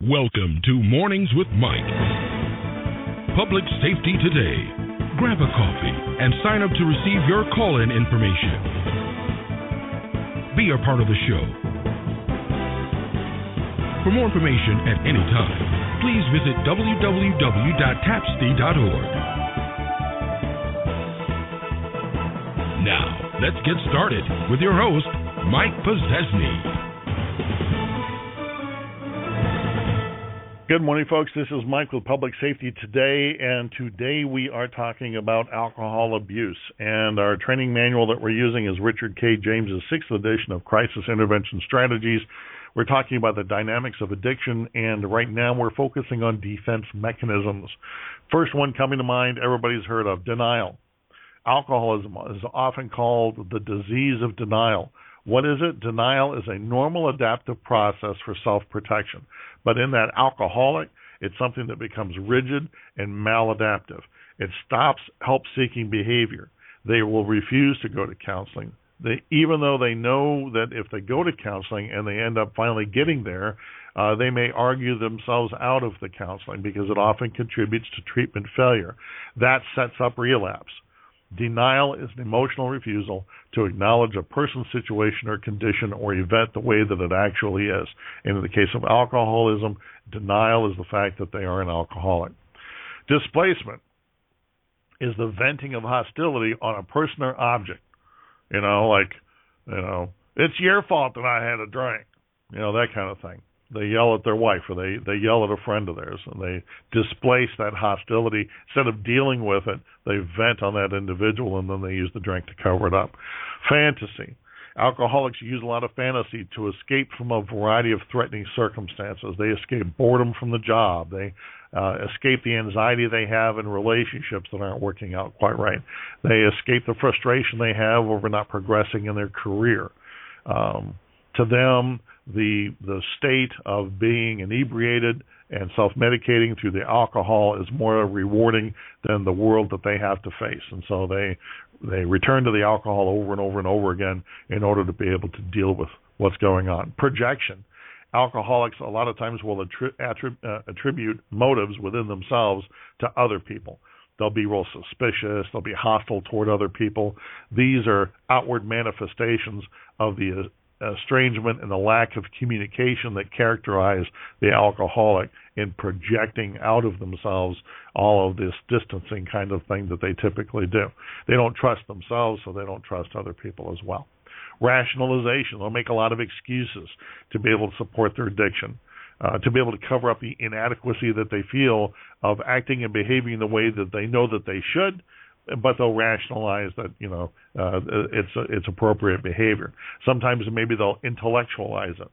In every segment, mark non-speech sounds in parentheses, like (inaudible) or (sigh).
Welcome to Mornings with Mike. Public Safety Today. Grab a coffee and sign up to receive your call in information. Be a part of the show. For more information at any time, please visit www.tapsty.org. Now, let's get started with your host, Mike Pozzesny. Good morning, folks. This is Mike with Public Safety Today, and today we are talking about alcohol abuse. And our training manual that we're using is Richard K. James's sixth edition of Crisis Intervention Strategies. We're talking about the dynamics of addiction, and right now we're focusing on defense mechanisms. First one coming to mind, everybody's heard of denial. Alcoholism is often called the disease of denial. What is it? Denial is a normal adaptive process for self protection. But in that alcoholic, it's something that becomes rigid and maladaptive. It stops help seeking behavior. They will refuse to go to counseling. They, even though they know that if they go to counseling and they end up finally getting there, uh, they may argue themselves out of the counseling because it often contributes to treatment failure. That sets up relapse. Denial is an emotional refusal to acknowledge a person's situation or condition or event the way that it actually is. And in the case of alcoholism, denial is the fact that they are an alcoholic. Displacement is the venting of hostility on a person or object. You know, like, you know, it's your fault that I had a drink. You know, that kind of thing they yell at their wife or they they yell at a friend of theirs and they displace that hostility. Instead of dealing with it they vent on that individual and then they use the drink to cover it up. Fantasy. Alcoholics use a lot of fantasy to escape from a variety of threatening circumstances. They escape boredom from the job. They uh, escape the anxiety they have in relationships that aren't working out quite right. They escape the frustration they have over not progressing in their career. Um, to them the the state of being inebriated and self-medicating through the alcohol is more rewarding than the world that they have to face. And so they they return to the alcohol over and over and over again in order to be able to deal with what's going on. Projection. Alcoholics a lot of times will attri- uh, attribute motives within themselves to other people. They'll be real suspicious. They'll be hostile toward other people. These are outward manifestations of the estrangement and the lack of communication that characterize the alcoholic in projecting out of themselves all of this distancing kind of thing that they typically do. They don't trust themselves, so they don't trust other people as well. Rationalization, they'll make a lot of excuses to be able to support their addiction. Uh, to be able to cover up the inadequacy that they feel of acting and behaving the way that they know that they should, but they'll rationalize that you know uh, it's it's appropriate behavior. Sometimes maybe they'll intellectualize it.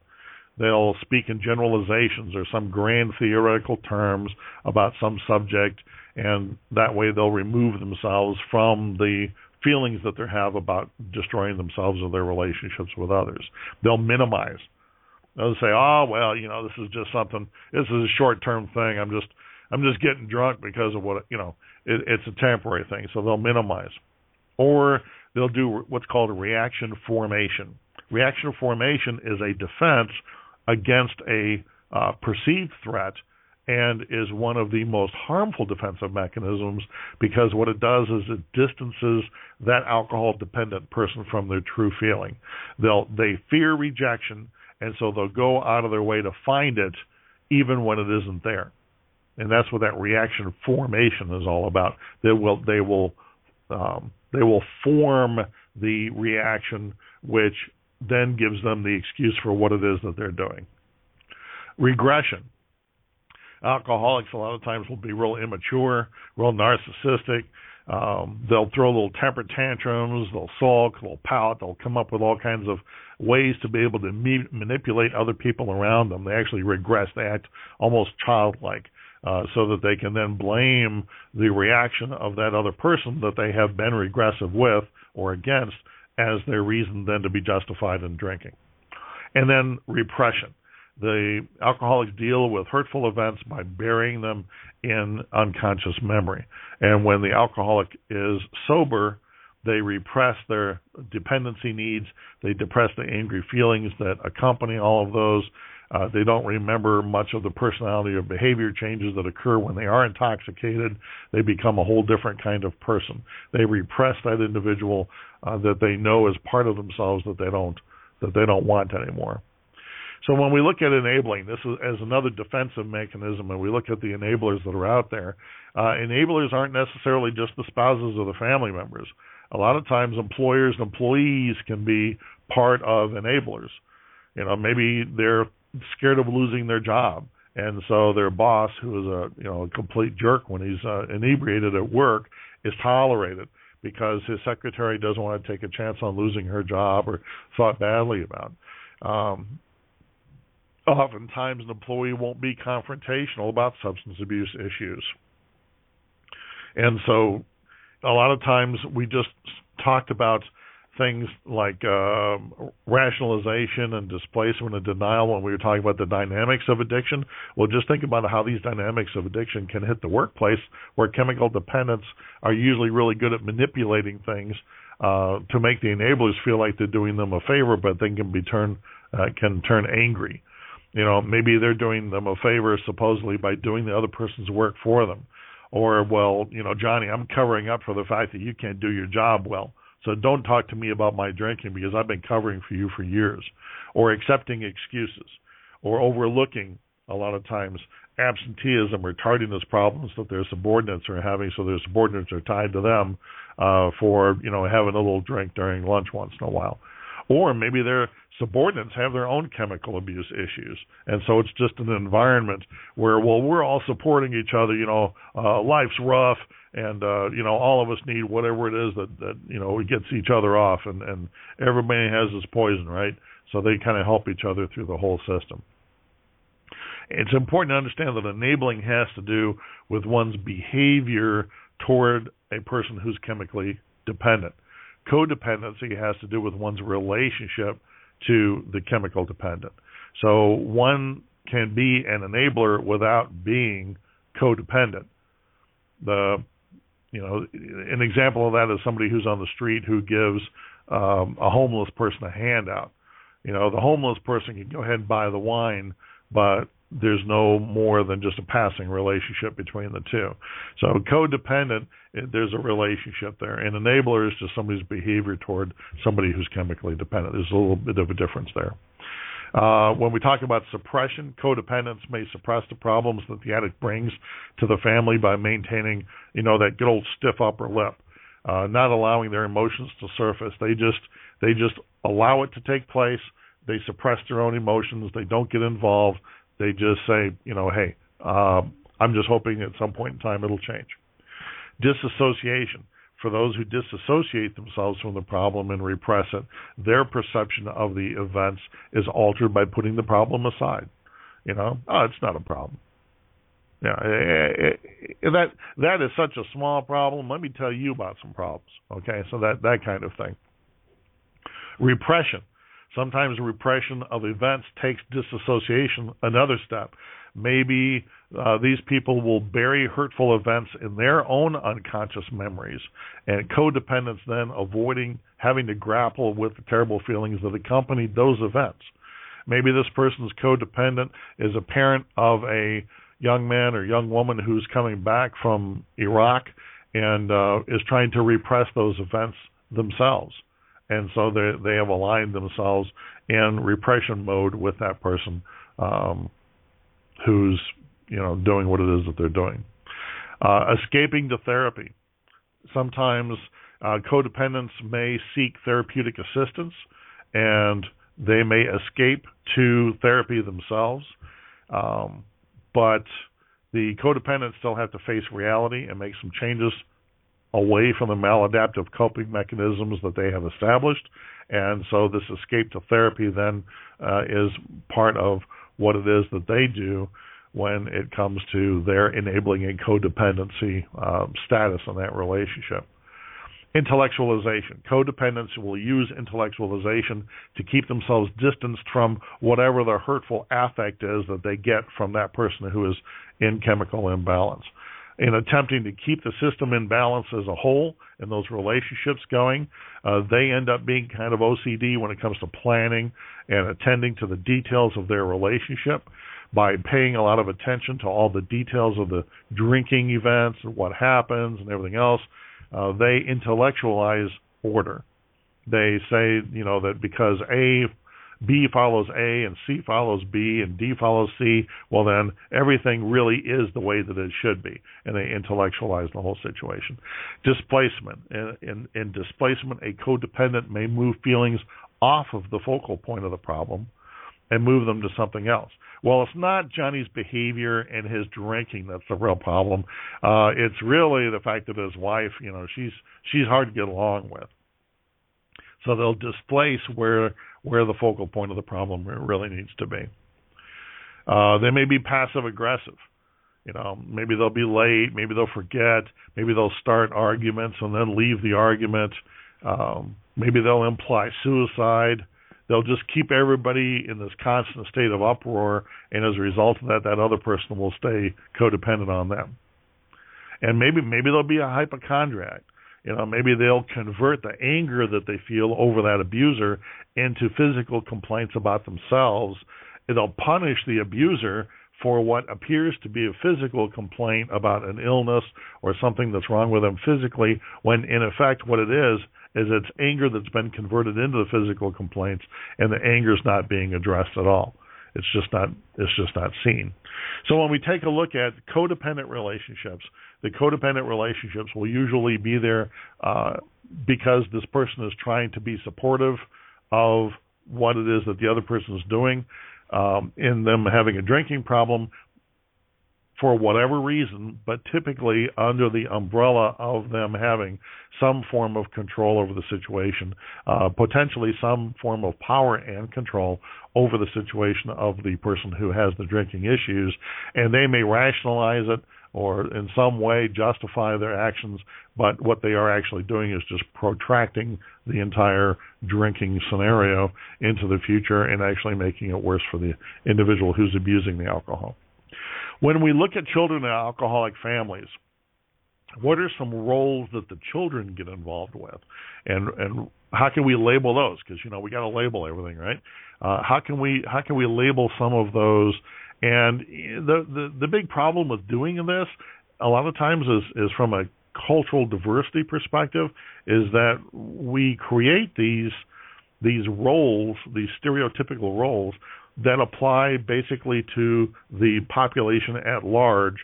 They'll speak in generalizations or some grand theoretical terms about some subject, and that way they'll remove themselves from the feelings that they have about destroying themselves or their relationships with others. They'll minimize. They'll say, "Oh well, you know, this is just something. This is a short-term thing. I'm just, I'm just getting drunk because of what you know." it, it's a temporary thing, so they'll minimize. Or they'll do what's called a reaction formation. Reaction formation is a defense against a uh, perceived threat and is one of the most harmful defensive mechanisms because what it does is it distances that alcohol dependent person from their true feeling. They'll they fear rejection and so they'll go out of their way to find it even when it isn't there and that's what that reaction formation is all about. They will they will um, they will form the reaction, which then gives them the excuse for what it is that they're doing. Regression. Alcoholics a lot of times will be real immature, real narcissistic. Um, they'll throw little temper tantrums. They'll sulk. They'll pout. They'll come up with all kinds of ways to be able to me- manipulate other people around them. They actually regress. They act almost childlike. Uh, so that they can then blame the reaction of that other person that they have been regressive with or against as their reason then to be justified in drinking. And then repression. The alcoholics deal with hurtful events by burying them in unconscious memory. And when the alcoholic is sober, they repress their dependency needs, they depress the angry feelings that accompany all of those, Uh, they don't remember much of the personality or behavior changes that occur when they are intoxicated. They become a whole different kind of person. They repress that individual uh, that they know is part of themselves that they don't that they don't want anymore. So when we look at enabling, this is as another defensive mechanism, and we look at the enablers that are out there. Uh, enablers aren't necessarily just the spouses or the family members. A lot of times, employers and employees can be part of enablers. You know, maybe they're scared of losing their job, and so their boss, who is a you know a complete jerk when he's uh, inebriated at work, is tolerated because his secretary doesn't want to take a chance on losing her job or thought badly about. Um, oftentimes, an employee won't be confrontational about substance abuse issues, and so a lot of times we just talked about things like uh, rationalization and displacement and denial when we were talking about the dynamics of addiction. Well, just think about how these dynamics of addiction can hit the workplace, where chemical dependents are usually really good at manipulating things uh, to make the enablers feel like they're doing them a favor, but then can be turn uh, can turn angry. You know, maybe they're doing them a favor supposedly by doing the other person's work for them. Or, well, you know, Johnny, I'm covering up for the fact that you can't do your job well so don't talk to me about my drinking because I've been covering for you for years. Or accepting excuses or overlooking a lot of times absenteeism or tardiness problems that their subordinates are having so their subordinates are tied to them uh for you know having a little drink during lunch once in a while or maybe their subordinates have their own chemical abuse issues. And so it's just an environment where well we're all supporting each other you know uh life's rough and uh you know all of us need whatever it is that that you know gets each other off and and everybody has this poison right? So they kind of help each other through the whole system. It's important to understand that enabling has to do with one's behavior toward a person who's chemically dependent. Codependency has to do with one's relationship to the chemical dependent so one can be an enabler without being codependent the you know, an example of that is somebody who's on the street who gives um, a homeless person a handout. You know, the homeless person can go ahead and buy the wine, but there's no more than just a passing relationship between the two. So codependent, there's a relationship there. And enabler is just somebody's behavior toward somebody who's chemically dependent. There's a little bit of a difference there. Uh, when we talk about suppression, codependence may suppress the problems that the addict brings to the family by maintaining, you know, that good old stiff upper lip, uh, not allowing their emotions to surface. They just they just allow it to take place. They suppress their own emotions. They don't get involved. They just say, you know, hey, uh, I'm just hoping at some point in time it'll change. Disassociation for those who disassociate themselves from the problem and repress it, their perception of the events is altered by putting the problem aside. You know, oh, it's not a problem. Yeah, it, it, that that is such a small problem. Let me tell you about some problems. Okay, so that that kind of thing. Repression. Sometimes repression of events takes disassociation another step. Maybe uh, these people will bury hurtful events in their own unconscious memories, and codependents then avoiding having to grapple with the terrible feelings that accompanied those events. Maybe this person's codependent is a parent of a young man or young woman who's coming back from Iraq and uh, is trying to repress those events themselves. And so they they have aligned themselves in repression mode with that person um, who's you know doing what it is that they're doing. Uh, escaping to therapy. Sometimes uh, codependents may seek therapeutic assistance, and they may escape to therapy themselves. Um, but the codependents still have to face reality and make some changes away from the maladaptive coping mechanisms that they have established. And so this escape to therapy then uh, is part of what it is that they do when it comes to their enabling a codependency um, status in that relationship. Intellectualization. Codependents will use intellectualization to keep themselves distanced from whatever the hurtful affect is that they get from that person who is in chemical imbalance. In attempting to keep the system in balance as a whole and those relationships going. Uh, they end up being kind of OCD when it comes to planning and attending to the details of their relationship by paying a lot of attention to all the details of the drinking events and what happens and everything else. Uh, they intellectualize order. They say, you know, that because A B follows A and C follows B and D follows C, well then everything really is the way that it should be, and they intellectualize the whole situation. Displacement. In, in, in displacement, a codependent may move feelings off of the focal point of the problem and move them to something else. Well, it's not Johnny's behavior and his drinking that's the real problem. Uh, it's really the fact that his wife, you know, she's she's hard to get along with. So they'll displace where where the focal point of the problem really needs to be. Uh, they may be passive aggressive. You know, maybe they'll be late, maybe they'll forget, maybe they'll start arguments and then leave the argument. Um, maybe they'll imply suicide. They'll just keep everybody in this constant state of uproar, and as a result of that, that other person will stay codependent on them. And maybe maybe they'll be a hypochondriac. You know, maybe they'll convert the anger that they feel over that abuser into physical complaints about themselves. It'll punish the abuser for what appears to be a physical complaint about an illness or something that's wrong with them physically, when in effect what it is is it's anger that's been converted into the physical complaints, and the anger is not being addressed at all. It's just not it's just not seen. So when we take a look at codependent relationships, the codependent relationships will usually be there uh, because this person is trying to be supportive of what it is that the other person is doing. Um, in them having a drinking problem, for whatever reason, but typically under the umbrella of them having some form of control over the situation, uh, potentially some form of power and control over the situation of the person who has the drinking issues, and they may rationalize it or in some way justify their actions, but what they are actually doing is just protracting the entire drinking scenario into the future and actually making it worse for the individual who's abusing the alcohol. When we look at children in alcoholic families, what are some roles that the children get involved with, and and how can we label those? Because you know we got to label everything, right? Uh, how can we how can we label some of those? And the, the the big problem with doing this, a lot of times, is is from a cultural diversity perspective, is that we create these these roles, these stereotypical roles that apply basically to the population at large,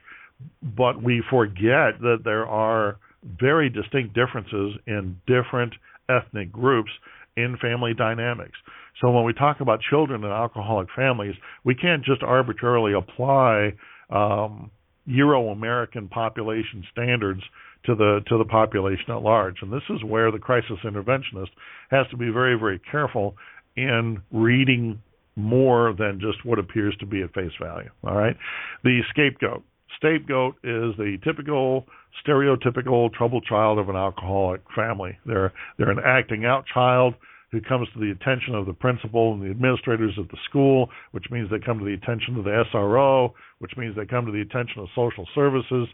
but we forget that there are very distinct differences in different ethnic groups in family dynamics. So when we talk about children in alcoholic families, we can't just arbitrarily apply um, Euro-American population standards to the to the population at large. And this is where the crisis interventionist has to be very very careful in reading more than just what appears to be at face value. All right. The scapegoat. Scapegoat is the typical stereotypical troubled child of an alcoholic family. They're they're an acting out child who comes to the attention of the principal and the administrators of the school, which means they come to the attention of the SRO, which means they come to the attention of social services.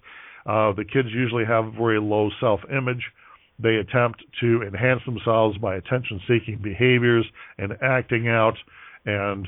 Uh, the kids usually have very low self image. They attempt to enhance themselves by attention seeking behaviors and acting out and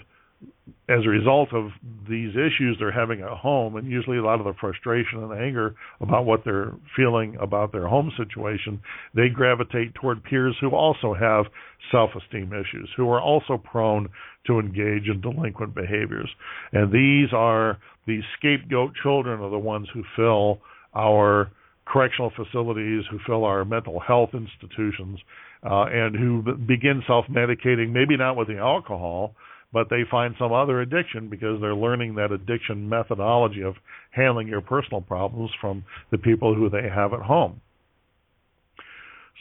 as a result of these issues they're having at home, and usually a lot of the frustration and anger about what they're feeling about their home situation, they gravitate toward peers who also have self esteem issues, who are also prone to engage in delinquent behaviors. And these are these scapegoat children are the ones who fill our correctional facilities, who fill our mental health institutions, uh, and who begin self medicating, maybe not with the alcohol but they find some other addiction because they're learning that addiction methodology of handling your personal problems from the people who they have at home.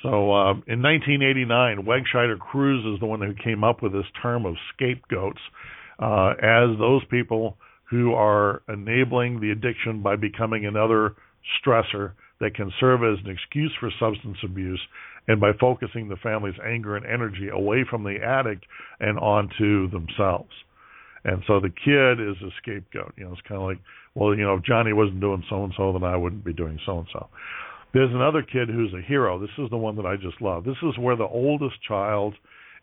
So uh, in 1989, Wegscheider Cruse is the one who came up with this term of scapegoats uh, as those people who are enabling the addiction by becoming another stressor that can serve as an excuse for substance abuse and by focusing the family's anger and energy away from the addict and onto themselves. And so the kid is a scapegoat. You know, it's kind of like, well, you know, if Johnny wasn't doing so and so, then I wouldn't be doing so and so. There's another kid who's a hero. This is the one that I just love. This is where the oldest child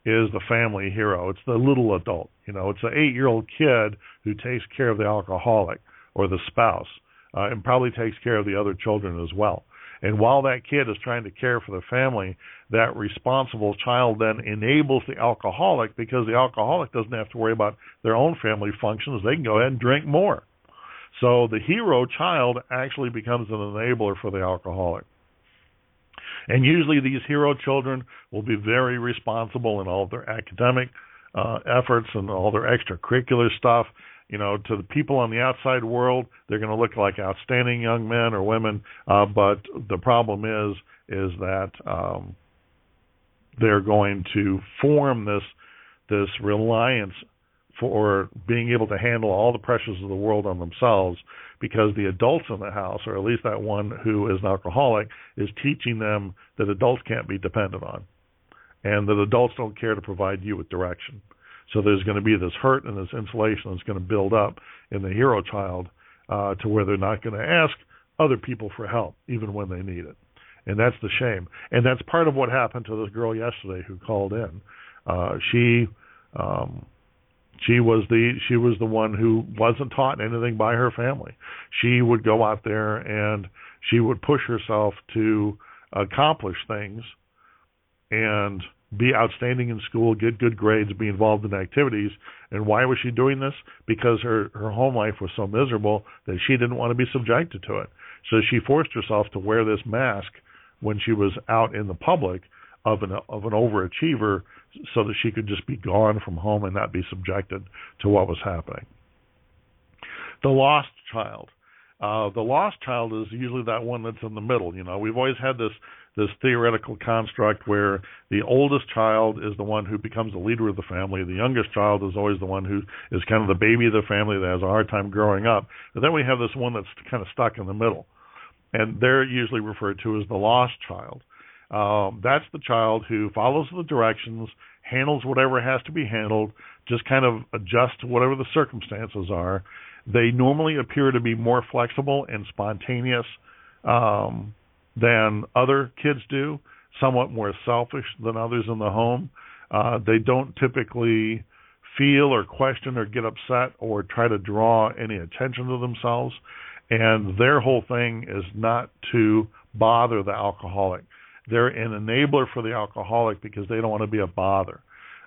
is the family hero. It's the little adult. You know, it's an eight-year-old kid who takes care of the alcoholic or the spouse, uh, and probably takes care of the other children as well. And while that kid is trying to care for the family, that responsible child then enables the alcoholic because the alcoholic doesn't have to worry about their own family functions. They can go ahead and drink more. So the hero child actually becomes an enabler for the alcoholic. And usually these hero children will be very responsible in all of their academic uh, efforts and all their extracurricular stuff. You know, to the people on the outside world, they're going to look like outstanding young men or women. Uh, but the problem is, is that um, they're going to form this this reliance for being able to handle all the pressures of the world on themselves because the adults in the house, or at least that one who is an alcoholic, is teaching them that adults can't be dependent on and that adults don't care to provide you with direction. So there's going to be this hurt and this insulation that's going to build up in the hero child uh, to where they're not going to ask other people for help, even when they need it. And that's the shame. And that's part of what happened to this girl yesterday who called in. Uh, she um, she was the she was the one who wasn't taught anything by her family. She would go out there and she would push herself to accomplish things and be outstanding in school, get good grades, be involved in activities. And why was she doing this? Because her her home life was so miserable that she didn't want to be subjected to it. So she forced herself to wear this mask when she was out in the public of an of an overachiever so that she could just be gone from home and not be subjected to what was happening. The lost child. Uh, the lost child is usually that one that's in the middle. You know, we've always had this this theoretical construct where the oldest child is the one who becomes the leader of the family. The youngest child is always the one who is kind of the baby of the family that has a hard time growing up. But then we have this one that's kind of stuck in the middle. And they're usually referred to as the lost child. Um, that's the child who follows the directions, handles whatever has to be handled, just kind of adjusts to whatever the circumstances are. They normally appear to be more flexible and spontaneous um, than other kids do, somewhat more selfish than others in the home. Uh, they don't typically feel or question or get upset or try to draw any attention to themselves. And their whole thing is not to bother the alcoholic. They're an enabler for the alcoholic because they don't want to be a bother.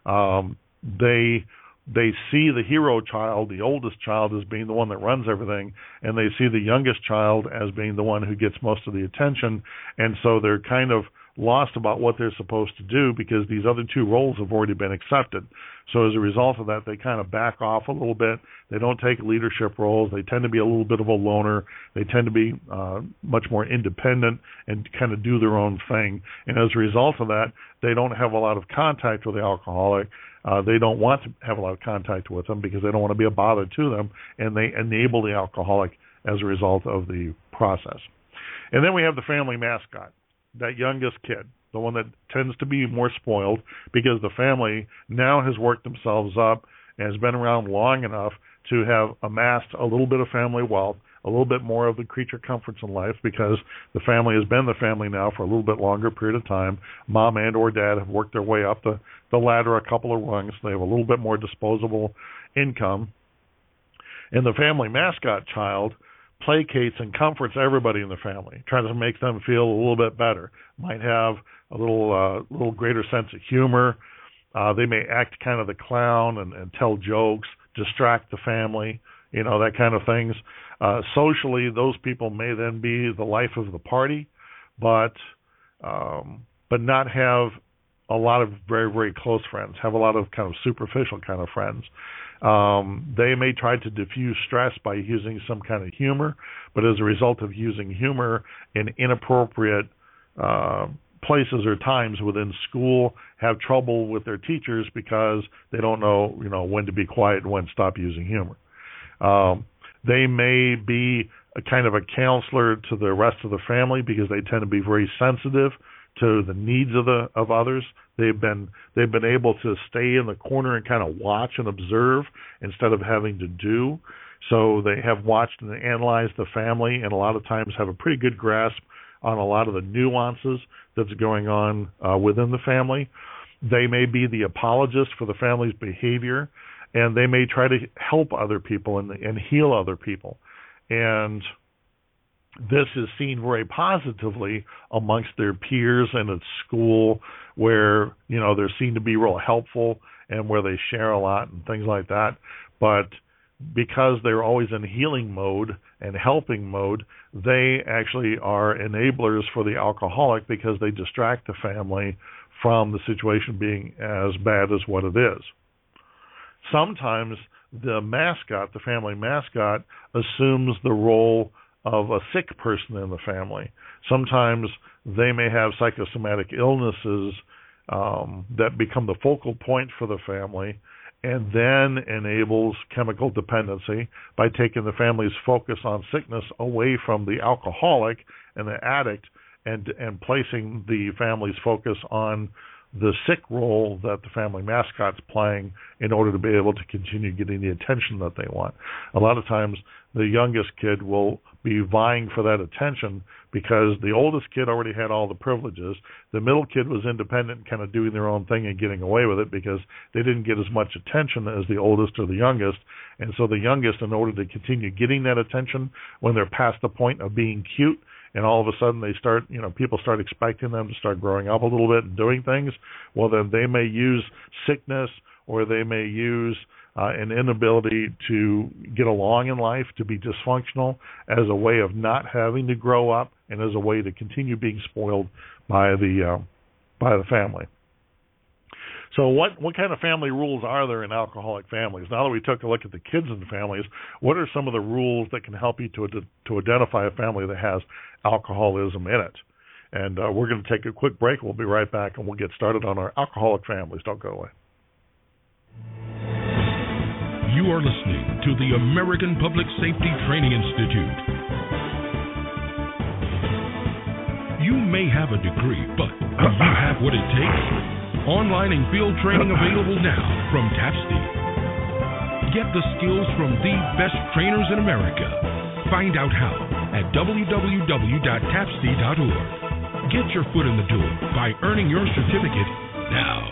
Um, they they see the hero child, the oldest child, as being the one that runs everything, and they see the youngest child as being the one who gets most of the attention, and so they're kind of lost about what they're supposed to do because these other two roles have already been accepted. So as a result of that, they kind of back off a little bit. They don't take leadership roles. They tend to be a little bit of a loner. They tend to be uh, much more independent and kind of do their own thing. And as a result of that, they don't have a lot of contact with the alcoholic. Uh, they don't want to have a lot of contact with them because they don't want to be a bother to them, and they enable the alcoholic as a result of the process. And then we have the family mascot that youngest kid, the one that tends to be more spoiled because the family now has worked themselves up and has been around long enough to have amassed a little bit of family wealth, a little bit more of the creature comforts in life because the family has been the family now for a little bit longer period of time. Mom and or dad have worked their way up the, the ladder a couple of rungs. They have a little bit more disposable income. And the family mascot child placates and comforts everybody in the family, tries to make them feel a little bit better. Might have a little uh, little greater sense of humor. Uh, they may act kind of the clown and, and tell jokes, distract the family, you know that kind of things. Uh, socially, those people may then be the life of the party, but um, but not have a lot of very very close friends. Have a lot of kind of superficial kind of friends. Um, they may try to diffuse stress by using some kind of humor, but as a result of using humor in inappropriate uh, places or times within school, have trouble with their teachers because they don't know, you know, when to be quiet and when to stop using humor. Um, they may be a kind of a counselor to the rest of the family because they tend to be very sensitive to the needs of the of others. They've been they've been able to stay in the corner and kind of watch and observe instead of having to do. So they have watched and analyzed the family, and a lot of times have a pretty good grasp on a lot of the nuances that's going on uh, within the family. They may be the apologist for the family's behavior, and they may try to help other people and, and heal other people. And this is seen very positively amongst their peers and at school, where you know they're seen to be real helpful and where they share a lot and things like that. But because they're always in healing mode and helping mode, they actually are enablers for the alcoholic because they distract the family from the situation being as bad as what it is. Sometimes the mascot, the family mascot, assumes the role of a sick person in the family. Sometimes they may have psychosomatic illnesses um, that become the focal point for the family and then enables chemical dependency by taking the family's focus on sickness away from the alcoholic and the addict and and placing the family's focus on the sick role that the family mascot's playing in order to be able to continue getting the attention that they want. A lot of times the youngest kid will be vying for that attention because the oldest kid already had all the privileges. The middle kid was independent, kind of doing their own thing and getting away with it because they didn't get as much attention as the oldest or the youngest. And so the youngest, in order to continue getting that attention when they're past the point of being cute, and all of a sudden they start, you know, people start expecting them to start growing up a little bit and doing things, well, then they may use sickness or they may use uh, an inability to get along in life, to be dysfunctional, as a way of not having to grow up, and as a way to continue being spoiled by the uh, by the family. So, what what kind of family rules are there in alcoholic families? Now that we took a look at the kids and families, what are some of the rules that can help you to to identify a family that has alcoholism in it? And uh, we're going to take a quick break. We'll be right back, and we'll get started on our alcoholic families. Don't go away. You are listening to the American Public Safety Training Institute. You may have a degree, but do you have what it takes? Online and field training (laughs) available now from TAPSTE. Get the skills from the best trainers in America. Find out how at www.tapste.org. Get your foot in the door by earning your certificate now.